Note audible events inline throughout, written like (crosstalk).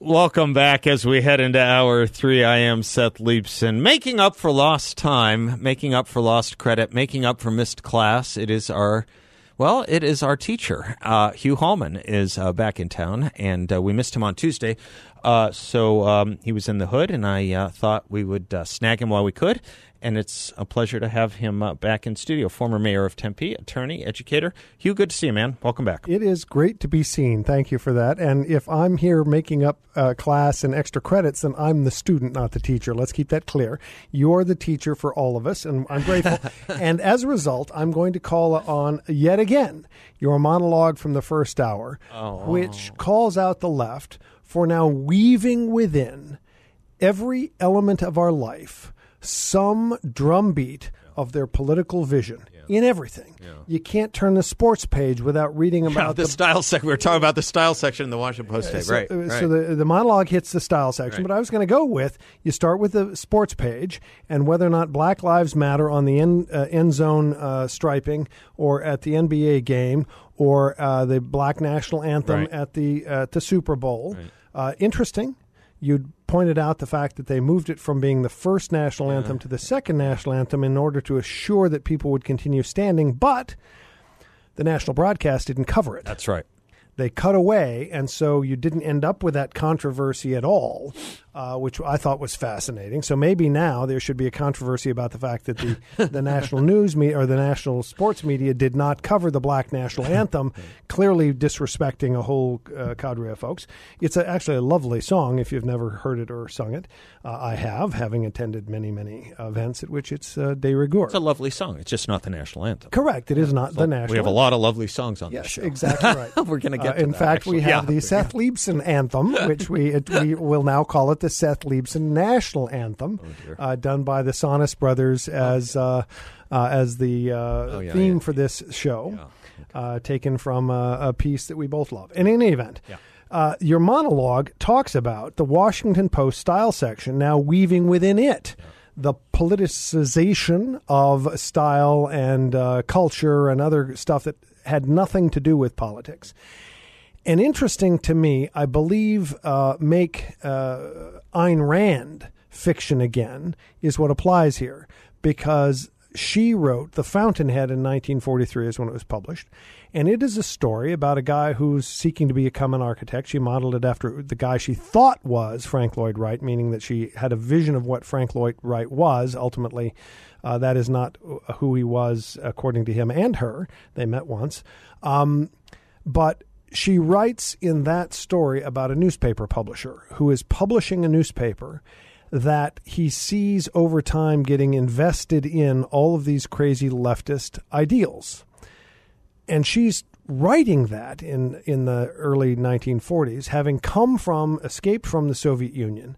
Welcome back as we head into hour three. I am Seth Leibsohn. Making up for lost time, making up for lost credit, making up for missed class. It is our, well, it is our teacher. Uh, Hugh Hallman is uh, back in town, and uh, we missed him on Tuesday. Uh, so um, he was in the hood, and I uh, thought we would uh, snag him while we could and it's a pleasure to have him uh, back in studio. Former mayor of Tempe, attorney, educator. Hugh, good to see you, man. Welcome back. It is great to be seen. Thank you for that. And if I'm here making up uh, class and extra credits, then I'm the student, not the teacher. Let's keep that clear. You're the teacher for all of us, and I'm grateful. (laughs) and as a result, I'm going to call on yet again your monologue from the first hour, oh. which calls out the left for now weaving within every element of our life some drumbeat of their political vision in everything. You can't turn the sports page without reading about the, the, style section. We were talking about the style section in the Washington Post today, so, right, right? So the the monologue hits the style section, right. but I was going to go with you start with the sports page and whether or not Black Lives Matter on the end uh, end zone uh, striping or at the NBA game or uh, the Black National Anthem right. at the at the Super Bowl. Uh, interesting. You'd pointed out the fact that they moved it from being the first national anthem yeah. to the second national anthem in order to assure that people would continue standing, but the national broadcast didn't cover it. That's right. They cut away, and so you didn't end up with that controversy at all uh, which I thought was fascinating. So maybe now there should be a controversy about the fact that the, (laughs) the national news media or the national sports media did not cover the Black National (laughs) Anthem, clearly disrespecting a whole uh, cadre of folks. It's a, actually a lovely song if you've never heard it or sung it. Uh, I have, having attended many, many events at which it's uh, de rigueur. It's a lovely song. It's just not the national anthem. Correct. It is not so the national. We have a lot of lovely songs on yes, this show. exactly right. (laughs) We're going to get. Uh, in that, fact, actually. we have yeah. the Seth Leibsohn anthem, which we it, we will now call it the Seth Leibsohn national anthem, oh uh, done by the Sonus Brothers as uh, uh, as the uh, oh, yeah, theme yeah. for this show, yeah. Uh, taken from a, a, piece that we both love. In any event. Uh, your monologue talks about the Washington Post style section now weaving within it the politicization of style and culture and other stuff that had nothing to do with politics and interesting to me, I believe, uh, make uh, Ayn Rand fiction again is what applies here because she wrote The Fountainhead in 1943 is when it was published. And it is a story about a guy who's seeking to become an architect. She modeled it after the guy she thought was Frank Lloyd Wright, meaning that she had a vision of what Frank Lloyd Wright was. Ultimately, uh, that is not who he was, according to him and her. They met once. Um, but she writes in that story about a newspaper publisher who is publishing a newspaper that he sees over time getting invested in all of these crazy leftist ideals. And she's writing that in, in the early 1940s, having come from, escaped from the Soviet Union,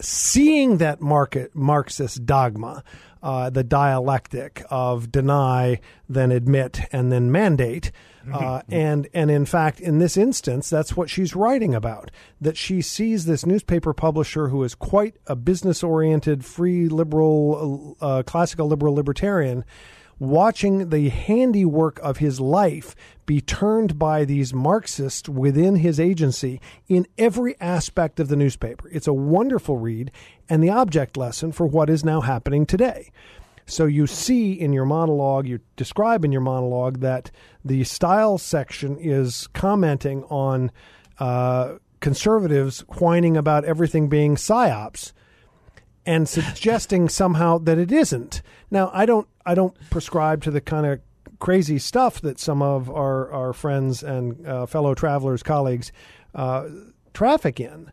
seeing that market Marxist dogma, uh, the dialectic of deny, then admit, and then mandate, uh, and and in fact, in this instance, that's what she's writing about. That she sees this newspaper publisher who is quite a business-oriented, free liberal, uh, classical liberal libertarian, watching the handiwork of his life be turned by these Marxists within his agency in every aspect of the newspaper. It's a wonderful read and the object lesson for what is now happening today. So you see in your monologue, you describe in your monologue that the style section is commenting on uh, conservatives whining about everything being psyops and suggesting somehow that it isn't. Now, I don't, I don't prescribe to the kind of crazy stuff that some of our, our friends and uh, fellow travelers, colleagues, uh, traffic in.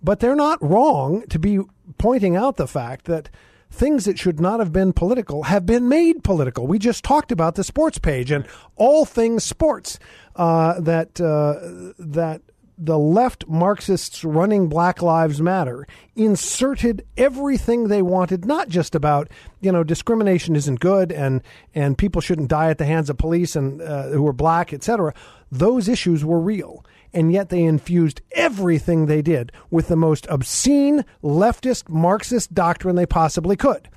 But they're not wrong to be pointing out the fact that things that should not have been political have been made political. We just talked about the sports page and all things sports uh, that uh, that the left Marxists running Black Lives Matter inserted everything they wanted, not just about you know discrimination isn't good and and people shouldn't die at the hands of police and uh, who are black, etc. Those issues were real, and yet they infused everything they did with the most obscene leftist Marxist doctrine they possibly could.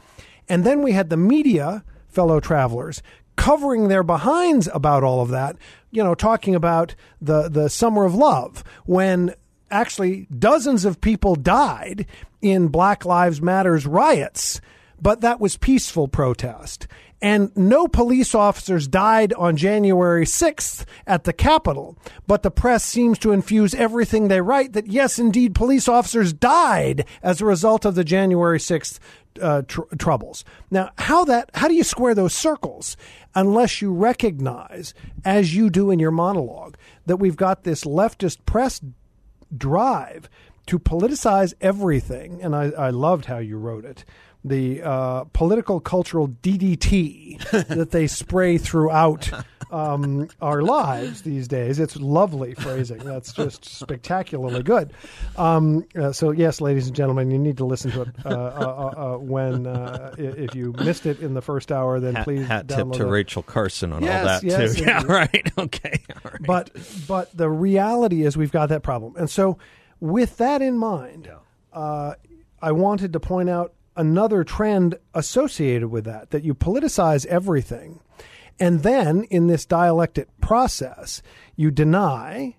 And then we had the media, fellow travelers, covering their behinds about all of that, you know, talking about the, the summer of love when actually dozens of people died in Black Lives Matters riots, but that was peaceful protest. And no police officers died on January 6th at the Capitol, but the press seems to infuse everything they write that yes, indeed, police officers died as a result of the January 6th uh, tr- troubles. Now, how that how do you square those circles unless you recognize, as you do in your monologue, that we've got this leftist press drive to politicize everything? And I, I loved how you wrote it. The uh, political cultural DDT (laughs) that they spray throughout um, our lives these days. It's lovely phrasing. That's just spectacularly good. Um, uh, so, yes, ladies and gentlemen, you need to listen to it uh, uh, uh, uh when, uh, if you missed it in the first hour, then hat, please hat tip to it. Rachel Carson on yes, all that yes, too. (laughs) Yeah, right. (laughs) Okay. Right. But but the reality is we've got that problem, and so with that in mind, I wanted to point out another trend associated with that that you politicize everything and then in this dialectic process, you deny,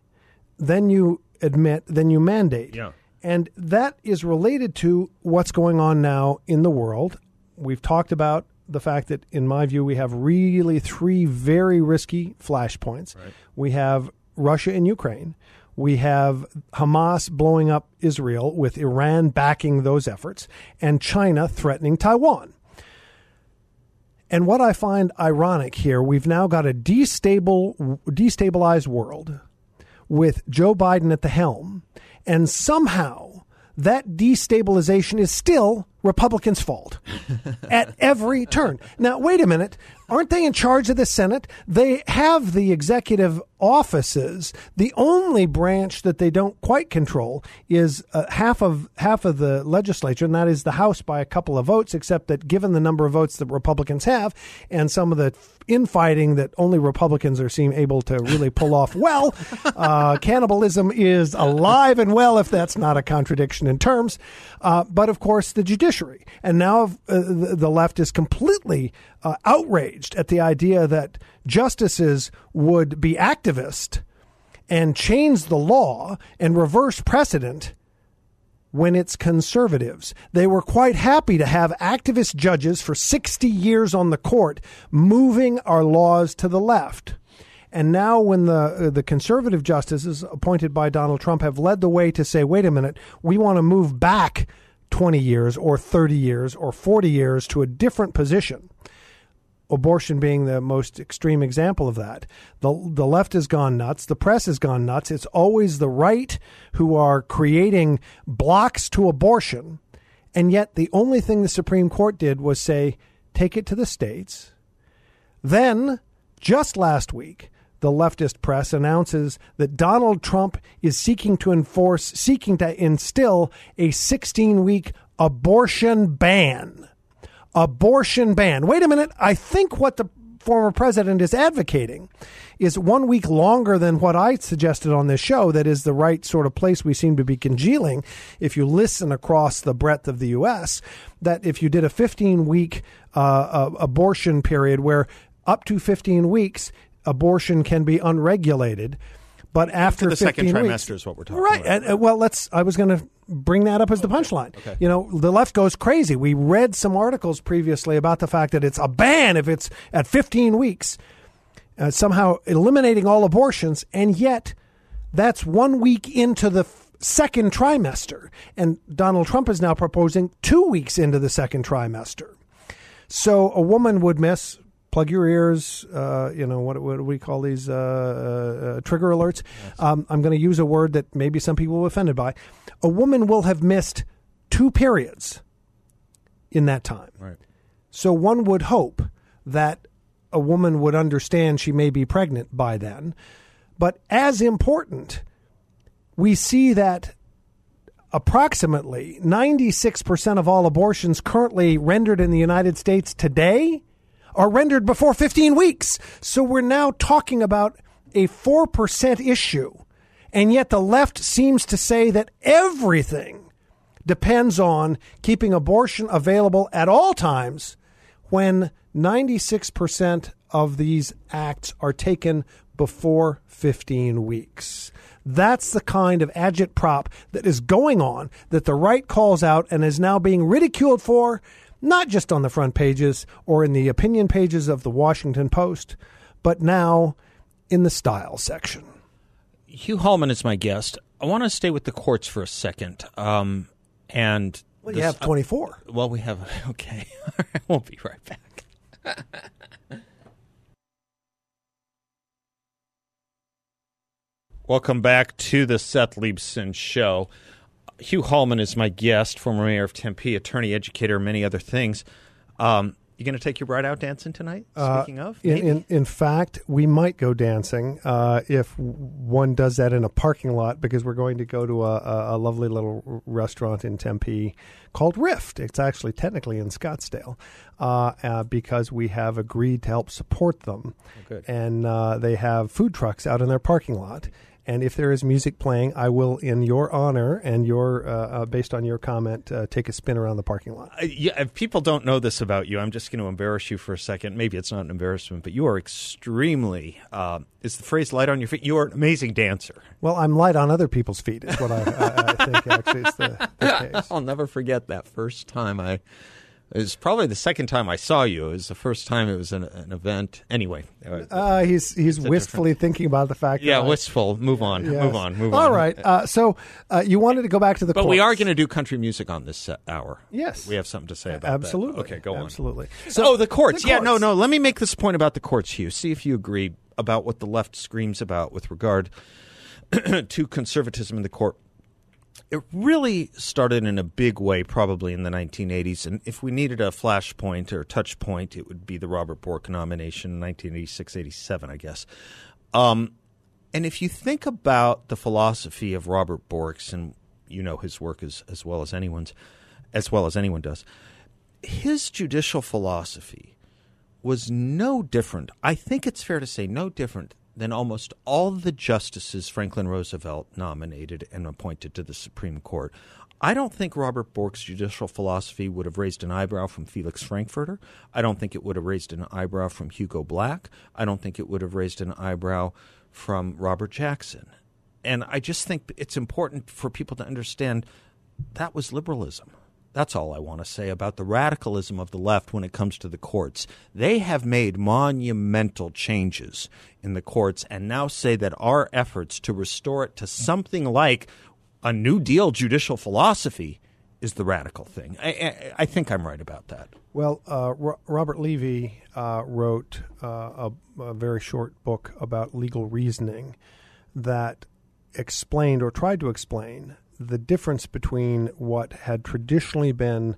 then you admit, then you mandate. Yeah. And that is related to what's going on now in the world. We've talked about the fact that, in my view, we have really three very risky flashpoints. Right. We have Russia and Ukraine. We have Hamas blowing up Israel with Iran backing those efforts, and China threatening Taiwan. And what I find ironic here, we've now got a destable, destabilized world with Joe Biden at the helm, and somehow that destabilization is still Republicans' fault (laughs) at every turn. Now, wait a minute. Aren't they in charge of the Senate? They have the executive offices. The only branch that they don't quite control is uh, half of half of the legislature, and that is the House by a couple of votes. Except that, given the number of votes that Republicans have, and some of the infighting that only Republicans are seem able to really pull off well, (laughs) uh, cannibalism is alive and well. If that's not a contradiction in terms, uh, but of course the judiciary, and now uh, the, the left is completely uh, outraged at the idea that justices would be activist and change the law and reverse precedent when it's conservatives. They were quite happy to have activist judges for 60 years on the court moving our laws to the left. And now, when the uh, the conservative justices appointed by Donald Trump have led the way to say, "Wait a minute, we want to move back 20 years, or 30 years, or 40 years to a different position," abortion being the most extreme example of that. The the left has gone nuts, the press has gone nuts. It's always the right who are creating blocks to abortion. And yet the only thing the Supreme Court did was say take it to the states. Then just last week the leftist press announces that Donald Trump is seeking to enforce seeking to instill a 16 week abortion ban abortion ban. Wait a minute. I think what the former president is advocating is one week longer than what I suggested on this show. That is the right sort of place we seem to be congealing. If you listen across the breadth of the U.S., that if you did a 15 week uh, uh, abortion period where up to 15 weeks abortion can be unregulated, but after the second weeks, trimester is what we're talking right. about. Right. Uh, well, let's. I was going to bring that up as the punchline. Okay. You know, the left goes crazy. We read some articles previously about the fact that it's a ban if it's at 15 weeks, uh, somehow eliminating all abortions, and yet that's one week into the f- second trimester, and Donald Trump is now proposing two weeks into the second trimester. So a woman would miss plug your ears. Uh, you know what, what do we call these uh, uh, uh trigger alerts? Yes. Um, I'm going to use a word that maybe some people be offended by. A woman will have missed two periods in that time. Right. So one would hope that a woman would understand she may be pregnant by then. But as important, we see that approximately 96% of all abortions currently rendered in the United States today are rendered before 15 weeks. So we're now talking about a 4% issue. And yet the left seems to say that everything depends on keeping abortion available at all times when 96% of these acts are taken before 15 weeks. That's the kind of agitprop that is going on that the right calls out and is now being ridiculed for, not just on the front pages or in the opinion pages of the Washington Post, but now in the style section. Hugh Hallman is my guest. I want to stay with the courts for a second. Um, and well, you this, have 24. Uh, well, we have. (laughs) Okay. (laughs) we'll be right back. (laughs) Welcome back to the Seth Leibsohn Show. Hugh Hallman is my guest, former mayor of Tempe, attorney, educator, many other things. Um, you going to take your bride out dancing tonight? Uh, Speaking uh, of, in, in, in fact, we might go dancing uh, if one does that in a parking lot because we're going to go to a, a, lovely little restaurant in Tempe called Rift. It's actually technically in Scottsdale uh, uh because we have agreed to help support them, oh, and uh, they have food trucks out in their parking lot. And if there is music playing, I will, in your honor and your, uh, uh, based on your comment, uh, take a spin around the parking lot. Uh, yeah, if people don't know this about you, I'm just going to embarrass you for a second. Maybe it's not an embarrassment, but you are extremely. Uh, is the phrase "light on your feet"? You are an amazing dancer. Well, I'm light on other people's feet. Is what I, I, I think actually is the, the (laughs) case. I'll never forget that first time I it was probably the second time I saw you. It was the first time it was an, an event. Anyway, uh, uh he's he's wistfully different... thinking about the fact. Yeah, wistful. Move on. Yes. Move on. Move All on. All right. Uh, so uh, you wanted to go back to the, but courts. we are going to do country music on this hour. Yes, we have something to say about Absolutely. that. Okay, go on. Absolutely. So, oh, the courts. the courts. Yeah, no, no. Let me make this point about the courts, Hugh. See if you agree about what the left screams about with regard (clears throat) to conservatism in the court it really started in a big way probably in the 1980s. And if we needed a flashpoint or touch point, it would be the Robert Bork nomination in 1986 87, I guess. Um, and if you think about the philosophy of Robert Bork's, and you know his work as, as well as anyone's, as well as anyone does, his judicial philosophy was no different. I think it's fair to say no different than almost all the justices Franklin Roosevelt nominated and appointed to the Supreme Court. I don't think Robert Bork's judicial philosophy would have raised an eyebrow from Felix Frankfurter. I don't think it would have raised an eyebrow from Hugo Black. I don't think it would have raised an eyebrow from Robert Jackson. And I just think it's important for people to understand that was liberalism. That's all I want to say about the radicalism of the left when it comes to the courts. They have made monumental changes in the courts and now say that our efforts to restore it to something like a New Deal judicial philosophy is the radical thing. I, I, I think I'm right about that. Well, uh, Ro- Robert Levi uh, wrote uh, a, a very short book about legal reasoning that explained or tried to explain the difference between what had traditionally been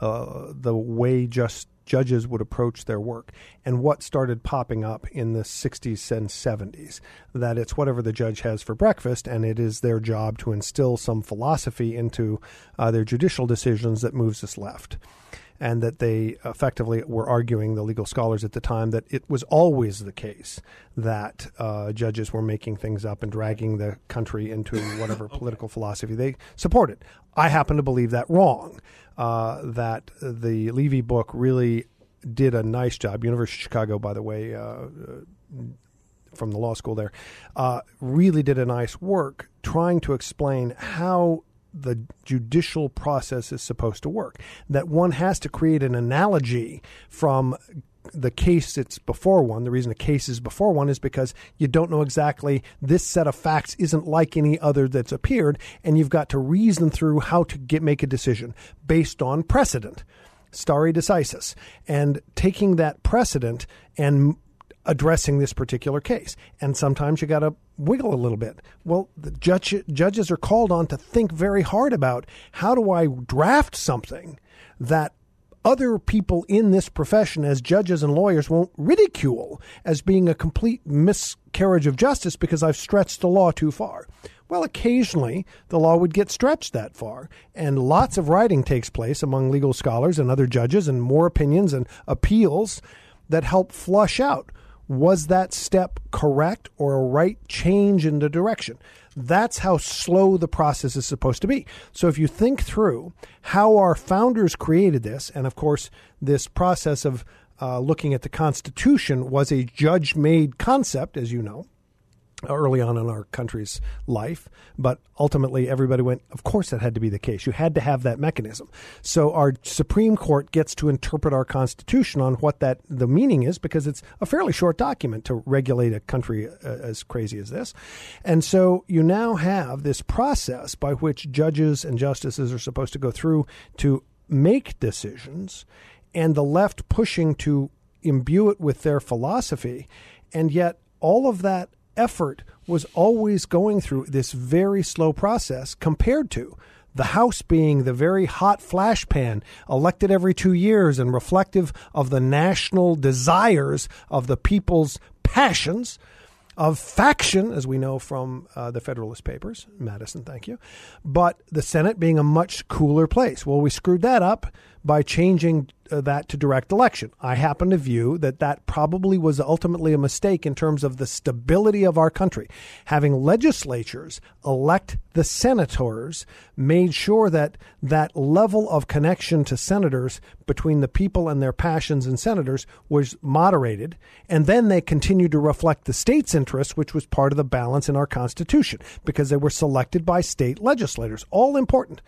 uh, the way just judges would approach their work and what started popping up in the 60s and 70s that it's whatever the judge has for breakfast and it is their job to instill some philosophy into uh, their judicial decisions that moves us left and that they effectively were arguing, the legal scholars at the time, that it was always the case that uh, judges were making things up and dragging the country into (laughs) whatever okay. political philosophy they supported. I happen to believe that wrong. Uh, that the Levi book really did a nice job. University of Chicago, by the way, uh, uh from the law school there, uh, really did a nice work trying to explain how the judicial process is supposed to work. That one has to create an analogy from the case that's before one. The reason a case is before one is because you don't know exactly this set of facts isn't like any other that's appeared, and you've got to reason through how to get make a decision based on precedent. Stare decisis, and taking that precedent and addressing this particular case. And sometimes you got to wiggle a little bit. Well, the judge, judges are called on to think very hard about how do I draft something that other people in this profession, as judges and lawyers, won't ridicule as being a complete miscarriage of justice because I've stretched the law too far. Well, occasionally the law would get stretched that far, and lots of writing takes place among legal scholars and other judges, and more opinions and appeals that help flush out was that step correct or a right change in the direction? That's how slow the process is supposed to be. So if you think through how our founders created this, and of course, this process of uh, looking at the Constitution was a judge made concept, as you know early on in our country's life, but ultimately everybody went, of course that had to be the case. You had to have that mechanism. So our Supreme Court gets to interpret our Constitution on what that the meaning is because it's a fairly short document to regulate a country uh, as crazy as this. And so you now have this process by which judges and justices are supposed to go through to make decisions and the left pushing to imbue it with their philosophy. And yet all of that effort was always going through this very slow process compared to the House being the very hot flash pan, elected every two years and reflective of the national desires of the people's passions, of faction, as we know from uh, the Federalist Papers. Madison, thank you. But the Senate being a much cooler place. Well, we screwed that up by changing uh, that to direct election. I happen to view that that probably was ultimately a mistake in terms of the stability of our country. Having legislatures elect the senators made sure that that level of connection to senators between the people and their passions and senators was moderated, and then they continued to reflect the state's interest, which was part of the balance in our Constitution because they were selected by state legislators. All important.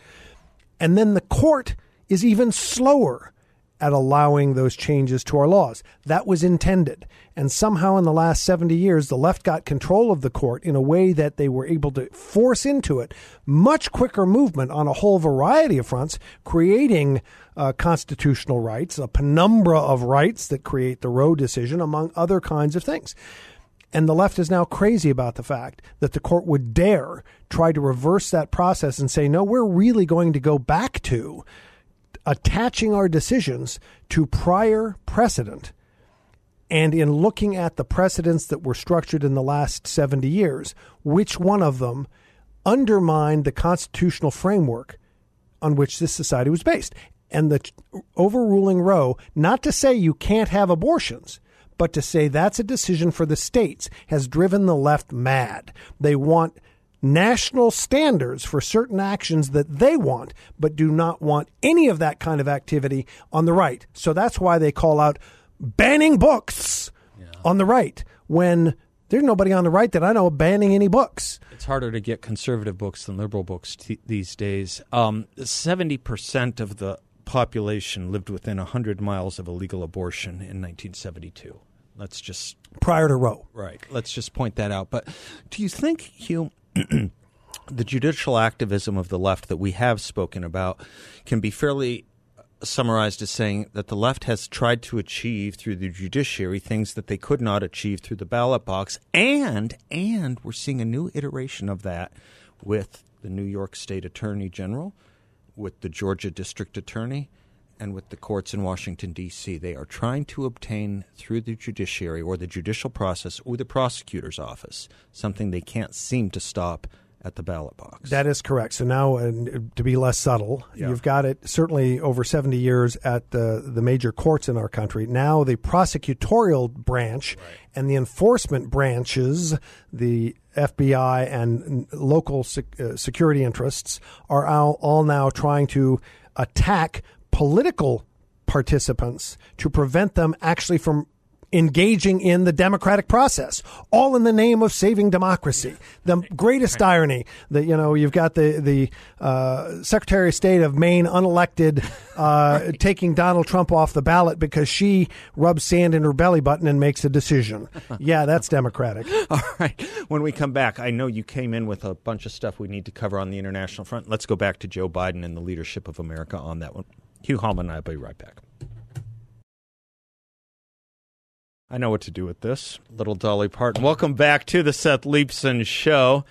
And then the court is even slower at allowing those changes to our laws. That was intended. And somehow in the last 70 years, the left got control of the court in a way that they were able to force into it much quicker movement on a whole variety of fronts, creating uh, constitutional rights, a penumbra of rights that create the Roe decision, among other kinds of things. And the left is now crazy about the fact that the court would dare try to reverse that process and say, no, we're really going to go back to attaching our decisions to prior precedent. And in looking at the precedents that were structured in the last 70 years, which one of them undermined the constitutional framework on which this society was based? And the overruling Roe, not to say you can't have abortions, but to say that's a decision for the states, has driven the left mad. They want national standards for certain actions that they want, but do not want any of that kind of activity on the right. So that's why they call out banning books yeah. on the right when there's nobody on the right that I know banning any books. It's harder to get conservative books than liberal books t- these days. Um, 70% of the population lived within 100 miles of a legal abortion in 1972. Let's just. Prior to Roe. Right. Let's just point that out. But do you think, Hugh, the judicial activism of the left that we have spoken about can be fairly summarized as saying that the left has tried to achieve through the judiciary things that they could not achieve through the ballot box. And and we're seeing a new iteration of that with the New York State Attorney General with the Georgia District Attorney and with the courts in Washington, D.C. They are trying to obtain through the judiciary or the judicial process or the prosecutor's office something they can't seem to stop at the ballot box. That is correct. So now, uh, to be less subtle, yeah. you've got it certainly over 70 years at the, the major courts in our country. Now, the prosecutorial branch right. and the enforcement branches, the FBI and local sec- uh, security interests, are all, all now trying to attack political participants to prevent them actually from engaging in the democratic process, all in the name of saving democracy. The greatest irony that you know you've got the the uh, Secretary of State of Maine unelected (laughs) uh, right. taking Donald Trump off the ballot because she rubs sand in her belly button and makes a decision. (laughs) yeah, that's democratic. all right. When we come back, I know you came in with a bunch of stuff we need to cover on the international front. Let's go back to Joe Biden and the leadership of America on that one. Hugh Hallman and I'll be right back. I know what to do with this. Little Dolly Parton. Welcome back to the Seth Leibsohn Show.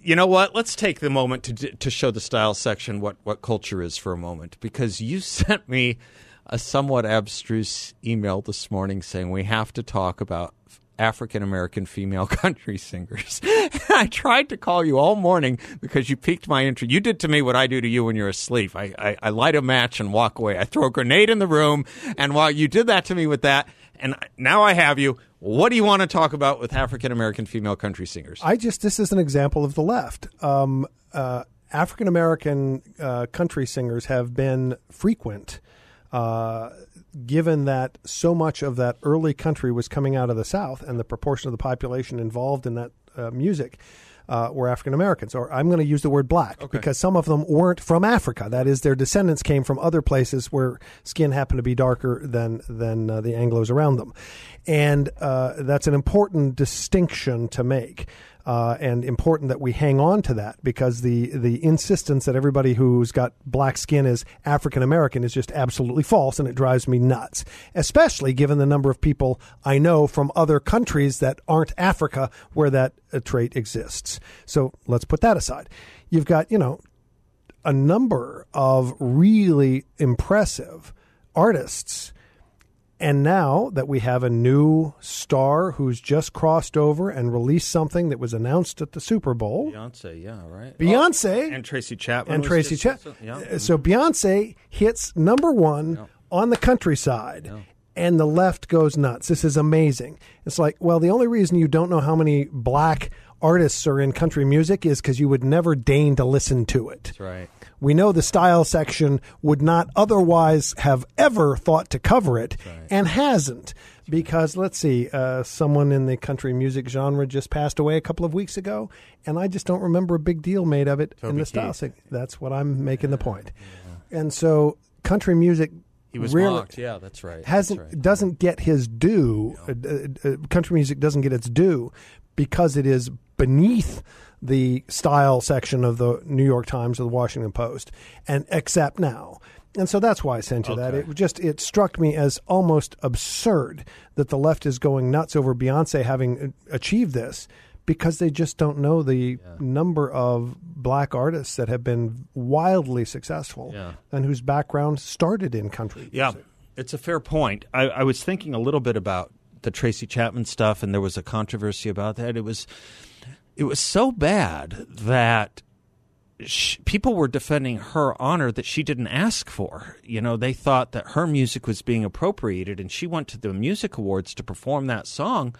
you know what? Let's take the moment to to show the style section what what culture is for a moment because you (laughs) sent me a somewhat abstruse email this morning saying we have to talk about African American female (laughs) country singers. (laughs) I tried to call you all morning because you piqued my interest. You did to me what I do to you when you're asleep. I, I, I light a match and walk away. I throw a grenade in the room, and while you did that to me with that, and now I have you. What do you want to talk about with African American female country singers? I just this is an example of the left. Um, uh, African American uh, country singers have been frequent. Uh, given that so much of that early country was coming out of the South and the proportion of the population involved in that uh, music uh, were African Americans, or I'm going to use the word black okay. because some of them weren't from Africa. That is, their descendants came from other places where skin happened to be darker than than uh, the Anglo's around them, and uh, that's an important distinction to make uh, and important that we hang on to that because the the insistence that everybody who's got black skin is African American is just absolutely false, and it drives me nuts. Especially given the number of people I know from other countries that aren't Africa where that uh, trait exists. So let's put that aside. You've got you know a number of really impressive artists and now that we have a new star who's just crossed over and released something that was announced at the Super Bowl. Beyonce, yeah, right. Beyonce. Oh, and Tracy Chapman. And Tracy Chapman. Yeah. Uh, so Beyonce hits number one yeah. on the countryside. Yeah. And the left goes nuts. This is amazing. It's like, well, the only reason you don't know how many black artists are in country music is because you would never deign to listen to it. That's right. We know the style section would not otherwise have ever thought to cover it right. and hasn't. Because let's see, uh, someone in the country music genre just passed away a couple of weeks ago, and I just don't remember a big deal made of it Toby in the style section. That's what I'm making the point. Yeah. And so, country music he was really mocked. Yeah, that's right. Hasn't that's right. doesn't get his due. Uh, uh, uh, country music doesn't get its due because it is beneath the style section of the New York Times or the Washington Post, and except now. And so that's why I sent you okay. that. It just it struck me as almost absurd that the left is going nuts over Beyonce having uh, achieved this because they just don't know the yeah. number of black artists that have been wildly successful yeah. and whose background started in country. Yeah, music. it's a fair point. I, I was thinking a little bit about the Tracy Chapman stuff, and there was a controversy about that. It was it was so bad that she, people were defending her honor that she didn't ask for. You know, they thought that her music was being appropriated, and she went to the music awards to perform that song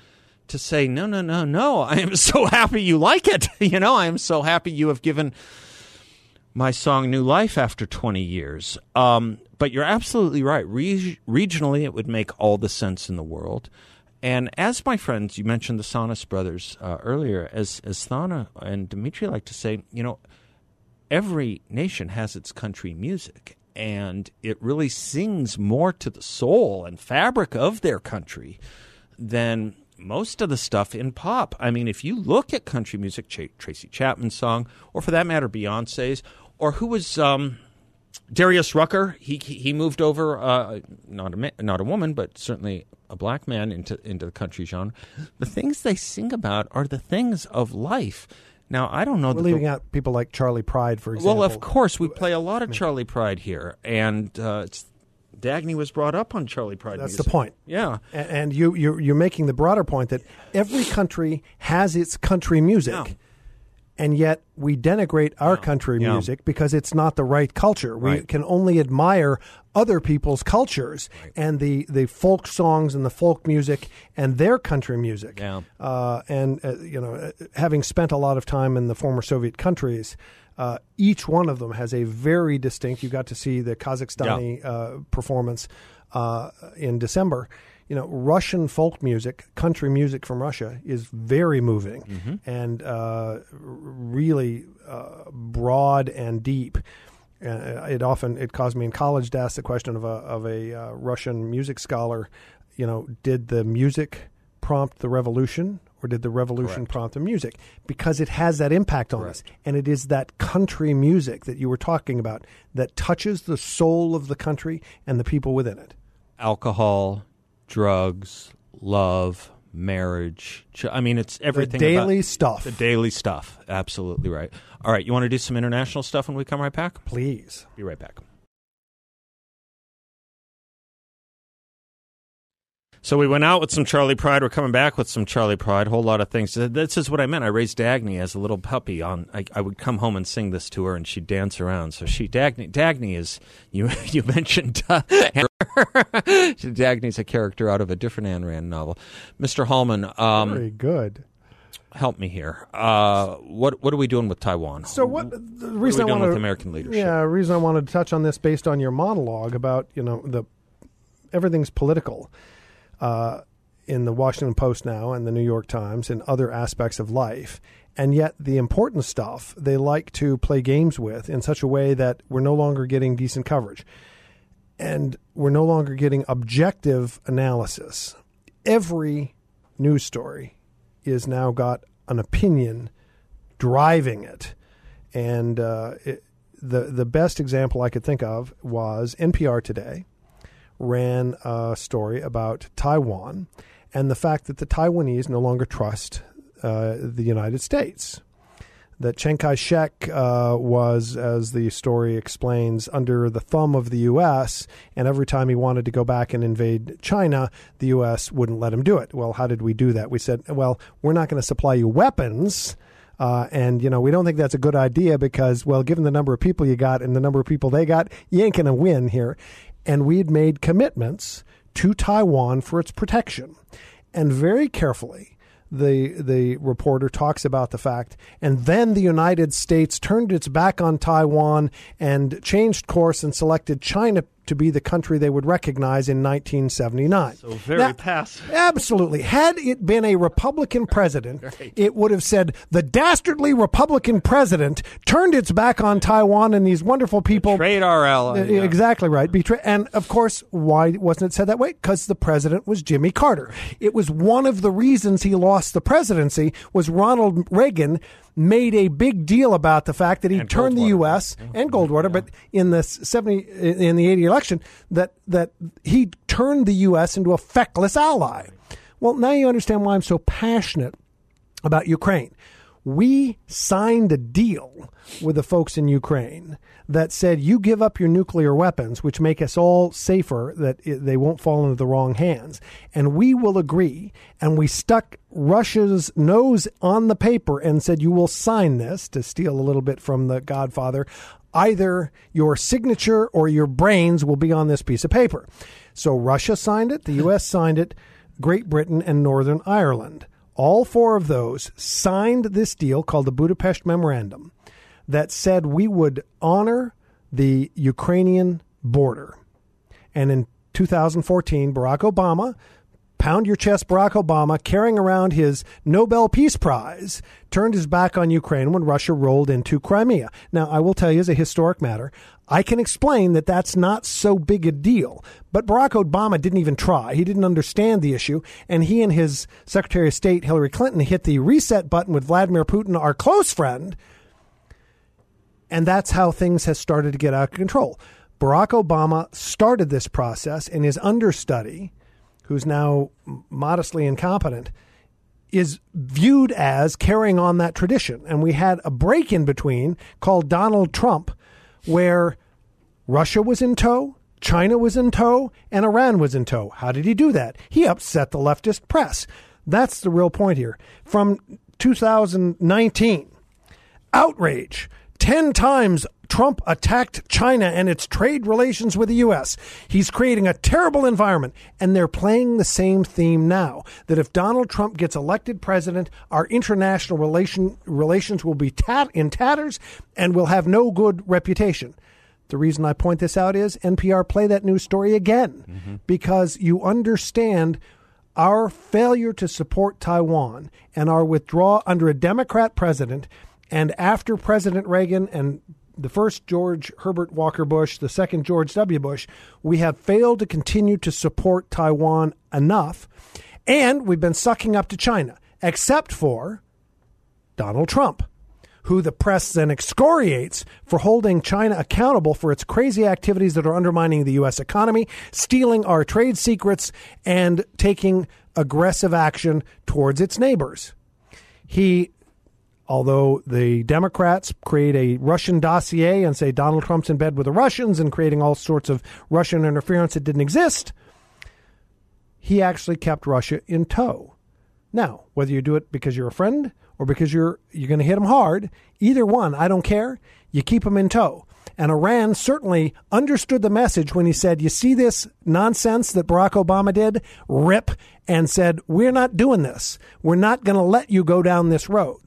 to say, no, no, no, no, I am so (laughs) happy you like it. (laughs) you know, I am so happy you have given my song new life after 20 years. Um, but you're absolutely right. Re- regionally, it would make all the sense in the world. And as my friends, you mentioned the Sonis brothers uh, earlier, as as Thana and Dimitri like to say, you know, every nation has its country music, and it really sings more to the soul and fabric of their country than most of the stuff in pop. I mean, if you look at country music, Ch- Tracy Chapman's song, or for that matter, Beyonce's, or who was um, Darius Rucker, he he moved over, uh, not a ma- not a woman, but certainly a black man into into the country genre. The things they sing about are the things of life. Now I don't know. We're leaving the, out people like Charley Pride, for example. Well, of course we play a lot of Charley Pride here, and uh, Dagny was brought up on Charley Pride. That's music. the point. Yeah, and, and you you're, you're, making the broader point that every country has its country music. Yeah and yet we denigrate our yeah. country yeah. music because it's not the right culture. Right. We can only admire other people's cultures right. and the, the folk songs and the folk music and their country music. Yeah. Uh, and uh, you know, uh, having spent a lot of time in the former Soviet countries, uh, each one of them has a very distinct. You got to see the Kazakhstani yeah. Uh, performance uh, in December you know, Russian folk music, country music from Russia, is very moving mm-hmm. and uh, really uh, broad and deep. Uh, it often it caused me in college to ask the question of a of a uh, Russian music scholar. You know, did the music prompt the revolution, or did the revolution Correct. prompt the music? Because it has that impact on Correct. us, and it is that country music that you were talking about that touches the soul of the country and the people within it. Alcohol, drugs, love, marriage. I mean, it's everything. The daily about, stuff. The daily stuff. Absolutely right. All right, you want to do some international stuff when we come right back? Please. Be right back. So we went out with some Charley Pride. We're coming back with some Charley Pride. Whole lot of things. This is what I meant. I raised Dagny as a little puppy. On I, I, would come home and sing this to her, and she'd dance around. So she Dagny. Dagny is you. (laughs) You mentioned uh, (laughs) Dagny's a character out of a different Ayn Rand novel. Mr. Hallman. Um, Very good. Help me here. Uh, what what are we doing with Taiwan? So what the reason what are we I doing wanted with American leadership? Yeah, reason I wanted to touch on this based on your monologue about you know the everything's political uh, in the Washington Post now and the New York Times and other aspects of life. And yet, the important stuff they like to play games with in such a way that we're no longer getting decent coverage. And we're no longer getting objective analysis. Every news story is now got an opinion driving it. And uh, it, the, the best example I could think of was NPR Today ran a story about Taiwan and the fact that the Taiwanese no longer trust uh, the United States. That Chiang Kai shek uh, was, as the story explains, under the thumb of the U.S., and every time he wanted to go back and invade China, the U.S. wouldn't let him do it. Well, how did we do that? We said, well, we're not going to supply you weapons. Uh, and you know we don't think that's a good idea because well given the number of people you got and the number of people they got you ain't to win here and we had made commitments to Taiwan for its protection. And very carefully, the the reporter talks about the fact, and then the United States turned its back on Taiwan and changed course and selected China to be the country they would recognize in 1979. So very now, passive. Absolutely. Had it been a Republican president, (laughs) right. it would have said the dastardly Republican president turned its back on Taiwan and these wonderful people. Betrayed our ally. Yeah. Exactly right. Betray- and of course, why wasn't it said that way? Because the president was Jimmy Carter. It was one of the reasons he lost the presidency was Ronald Reagan made a big deal about the fact that he and turned the U.S. Yeah. Mm-hmm. and Goldwater, yeah. but in the seventy in the eighty election, that that he turned the U.S. into a feckless ally. Well, now you understand why I'm so passionate about Ukraine. We signed a deal with the folks in Ukraine that said you give up your nuclear weapons, which make us all safer, that they won't fall into the wrong hands, and we will agree. And we stuck Russia's nose on the paper and said, You will sign this, to steal a little bit from the Godfather. Either your signature or your brains will be on this piece of paper. So Russia signed it, the U.S. (laughs) signed it, Great Britain and Northern Ireland. All four of those signed this deal called the Budapest Memorandum that said we would honor the Ukrainian border. And in 2014, Barack Obama, pound your chest, Barack Obama, carrying around his Nobel Peace Prize, turned his back on Ukraine when Russia rolled into Crimea. Now, I will tell you, as a historic matter, I can explain that that's not so big a deal. But Barack Obama didn't even try. He didn't understand the issue. And he and his Secretary of State, Hillary Clinton, hit the reset button with Vladimir Putin, our close friend, and that's how things have started to get out of control. Barack Obama started this process, and his understudy, who's now modestly incompetent, is viewed as carrying on that tradition. And we had a break in between called Donald Trump, where Russia was in tow, China was in tow, and Iran was in tow. How did he do that? He upset the leftist press. That's the real point here. From 2019, outrage 10 times Trump attacked China and its trade relations with the U.S. He's creating a terrible environment. And they're playing the same theme now that if Donald Trump gets elected president, our international relation, relations will be tat, in tatters and will have no good reputation. The reason I point this out is NPR play that news story again mm-hmm. because you understand our failure to support Taiwan and our withdrawal under a Democrat president and after President Reagan and the first George Herbert Walker Bush, the second George W. Bush, we have failed to continue to support Taiwan enough. And we've been sucking up to China, except for Donald Trump, who the press then excoriates for holding China accountable for its crazy activities that are undermining the U.S. economy, stealing our trade secrets, and taking aggressive action towards its neighbors. He although the Democrats create a Russian dossier and say Donald Trump's in bed with the Russians and creating all sorts of Russian interference that didn't exist, he actually kept Russia in tow. Now, whether you do it because you're a friend or because you're you're going to hit them hard, either one, I don't care. You keep them in tow. And Iran certainly understood the message when he said, "You see this nonsense that Barack Obama did? Rip!" and said, "We're not doing this. We're not going to let you go down this road."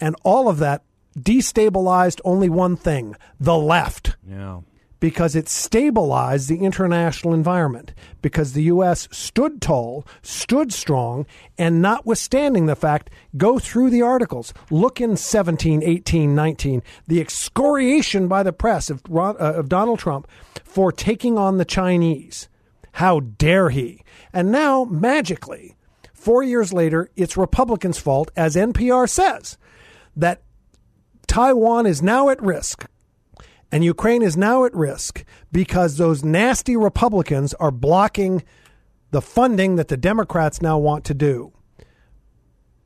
And all of that destabilized only one thing: the left. Yeah because it stabilized the international environment, because the U.S. stood tall, stood strong, and notwithstanding the fact, go through the articles, look in 17, 18, 19, the excoriation by the press of, uh, of Donald Trump for taking on the Chinese. How dare he? And now, magically, four years later, it's Republicans' fault, as NPR says, that Taiwan is now at risk and Ukraine is now at risk because those nasty Republicans are blocking the funding that the Democrats now want to do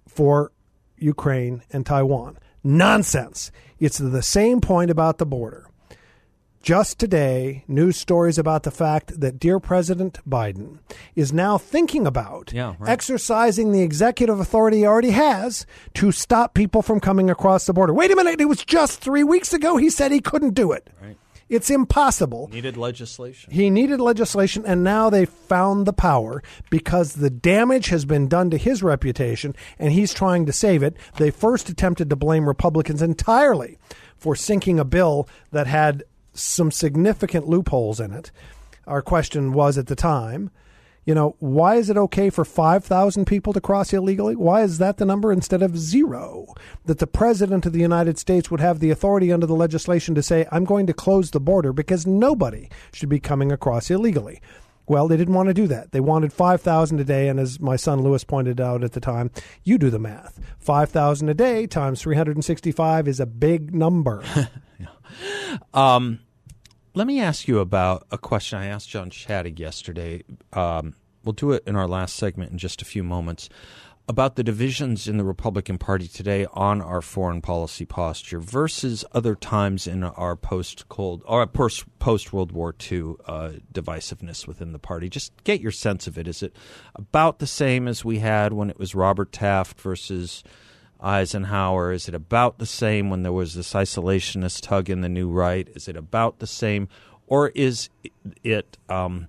for Ukraine and Taiwan. Nonsense. It's the same point about the border. Just today, news stories about the fact that dear President Biden is now thinking about yeah, right. exercising the executive authority he already has to stop people from coming across the border. Wait a minute, it was just three weeks ago he said he couldn't do it. Right. It's impossible. Needed legislation. He needed legislation, and now they found the power because the damage has been done to his reputation, and he's trying to save it. They first attempted to blame Republicans entirely for sinking a bill that had some significant loopholes in it. Our question was at the time, you know, why is it okay for 5,000 people to cross illegally? Why is that the number instead of zero? That the President of the United States would have the authority under the legislation to say, I'm going to close the border because nobody should be coming across illegally. Well, they didn't want to do that. They wanted 5,000 a day. And as my son Lewis pointed out at the time, you do the math. 5,000 a day times 365 is a big number. (laughs) yeah. um, let me ask you about a question I asked John Shadegg yesterday. Um, we'll do it in our last segment in just a few moments about the divisions in the Republican Party today on our foreign policy posture versus other times in our post cold or post World War II uh, divisiveness within the party. Just get your sense of it. Is it about the same as we had when it was Robert Taft versus Eisenhower? Is it about the same when there was this isolationist tug in the new right? Is it about the same, or is it um,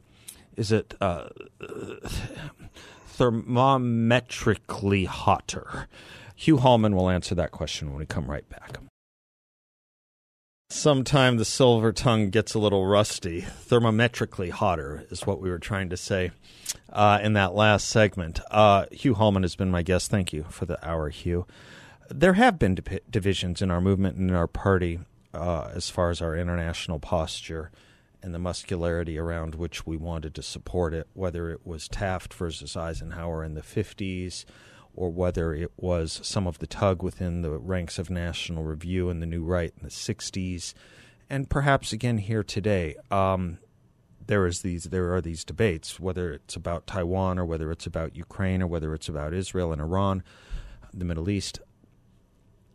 is it uh, thermometrically hotter? Hugh Hallman will answer that question when we come right back. Sometime the silver tongue gets a little rusty. Thermometrically hotter is what we were trying to say uh, in that last segment. Uh, Hugh Hallman has been my guest. Thank you for the hour, Hugh. There have been divisions in our movement and in our party uh, as far as our international posture and the muscularity around which we wanted to support it, whether it was Taft versus Eisenhower in the 50s or whether it was some of the tug within the ranks of National Review and the New Right in the 60s, and perhaps again here today. Um, there is these there are these debates whether it's about Taiwan or whether it's about Ukraine or whether it's about Israel and Iran, the Middle East.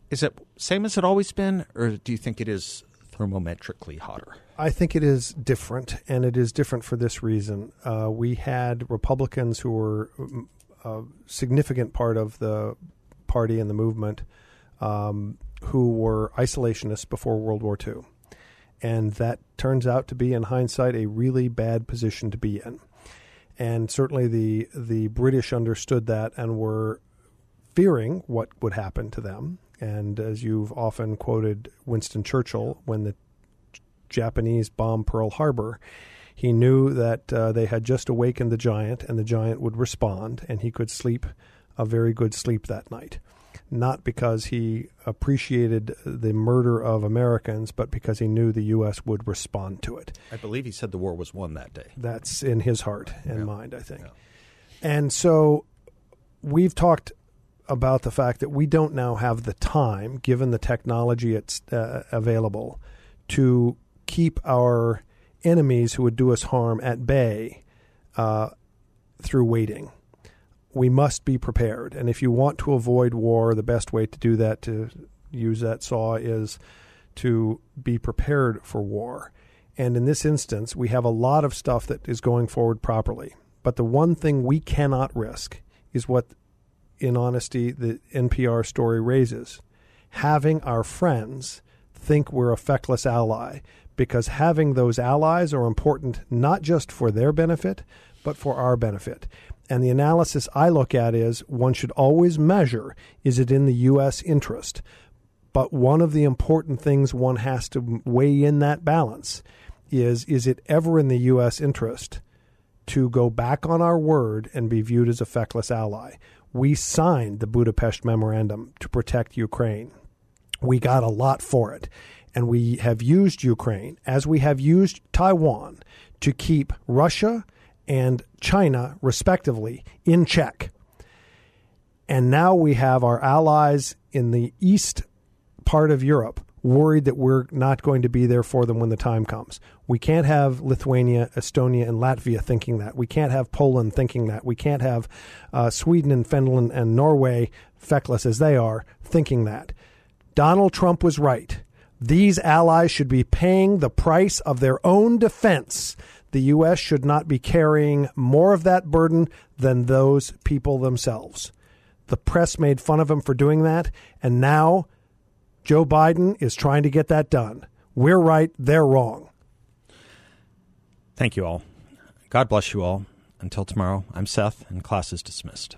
Is it same as it always been, or do you think it is thermometrically hotter? I think it is different, and it is different for this reason. Uh, we had Republicans who were a significant part of the party and the movement um, who were isolationists before World War II. And that turns out to be, in hindsight, a really bad position to be in. And certainly the the British understood that and were fearing what would happen to them. And as you've often quoted Winston Churchill, when the Japanese bomb Pearl Harbor, he knew that uh, they had just awakened the giant, and the giant would respond, and he could sleep a very good sleep that night. Not because he appreciated the murder of Americans, but because he knew the U.S. would respond to it. I believe he said the war was won that day. That's in his heart and yeah. mind, I think. Yeah. And so we've talked about the fact that we don't now have the time, given the technology it's uh, available, to keep our enemies who would do us harm at bay uh, through waiting. we must be prepared. And if you want to avoid war, the best way to do that, to use that saw, is to be prepared for war. And in this instance, we have a lot of stuff that is going forward properly. But the one thing we cannot risk is what, in honesty, the NPR story raises having our friends think we're a feckless ally because having those allies are important not just for their benefit, but for our benefit. And the analysis I look at is one should always measure is it in the U.S. interest? But one of the important things one has to weigh in that balance is is it ever in the U.S. interest to go back on our word and be viewed as a feckless ally? We signed the Budapest Memorandum to protect Ukraine. We got a lot for it. And we have used Ukraine, as we have used Taiwan, to keep Russia and China, respectively, in check. And now we have our allies in the east part of Europe worried that we're not going to be there for them when the time comes. We can't have Lithuania, Estonia, and Latvia thinking that. We can't have Poland thinking that. We can't have uh, Sweden and Finland and Norway, feckless as they are, thinking that. Donald Trump was right. These allies should be paying the price of their own defense. The U.S. should not be carrying more of that burden than those people themselves. The press made fun of him for doing that, and now Joe Biden is trying to get that done. We're right, they're wrong. Thank you all. God bless you all. Until tomorrow, I'm Seth, and class is dismissed.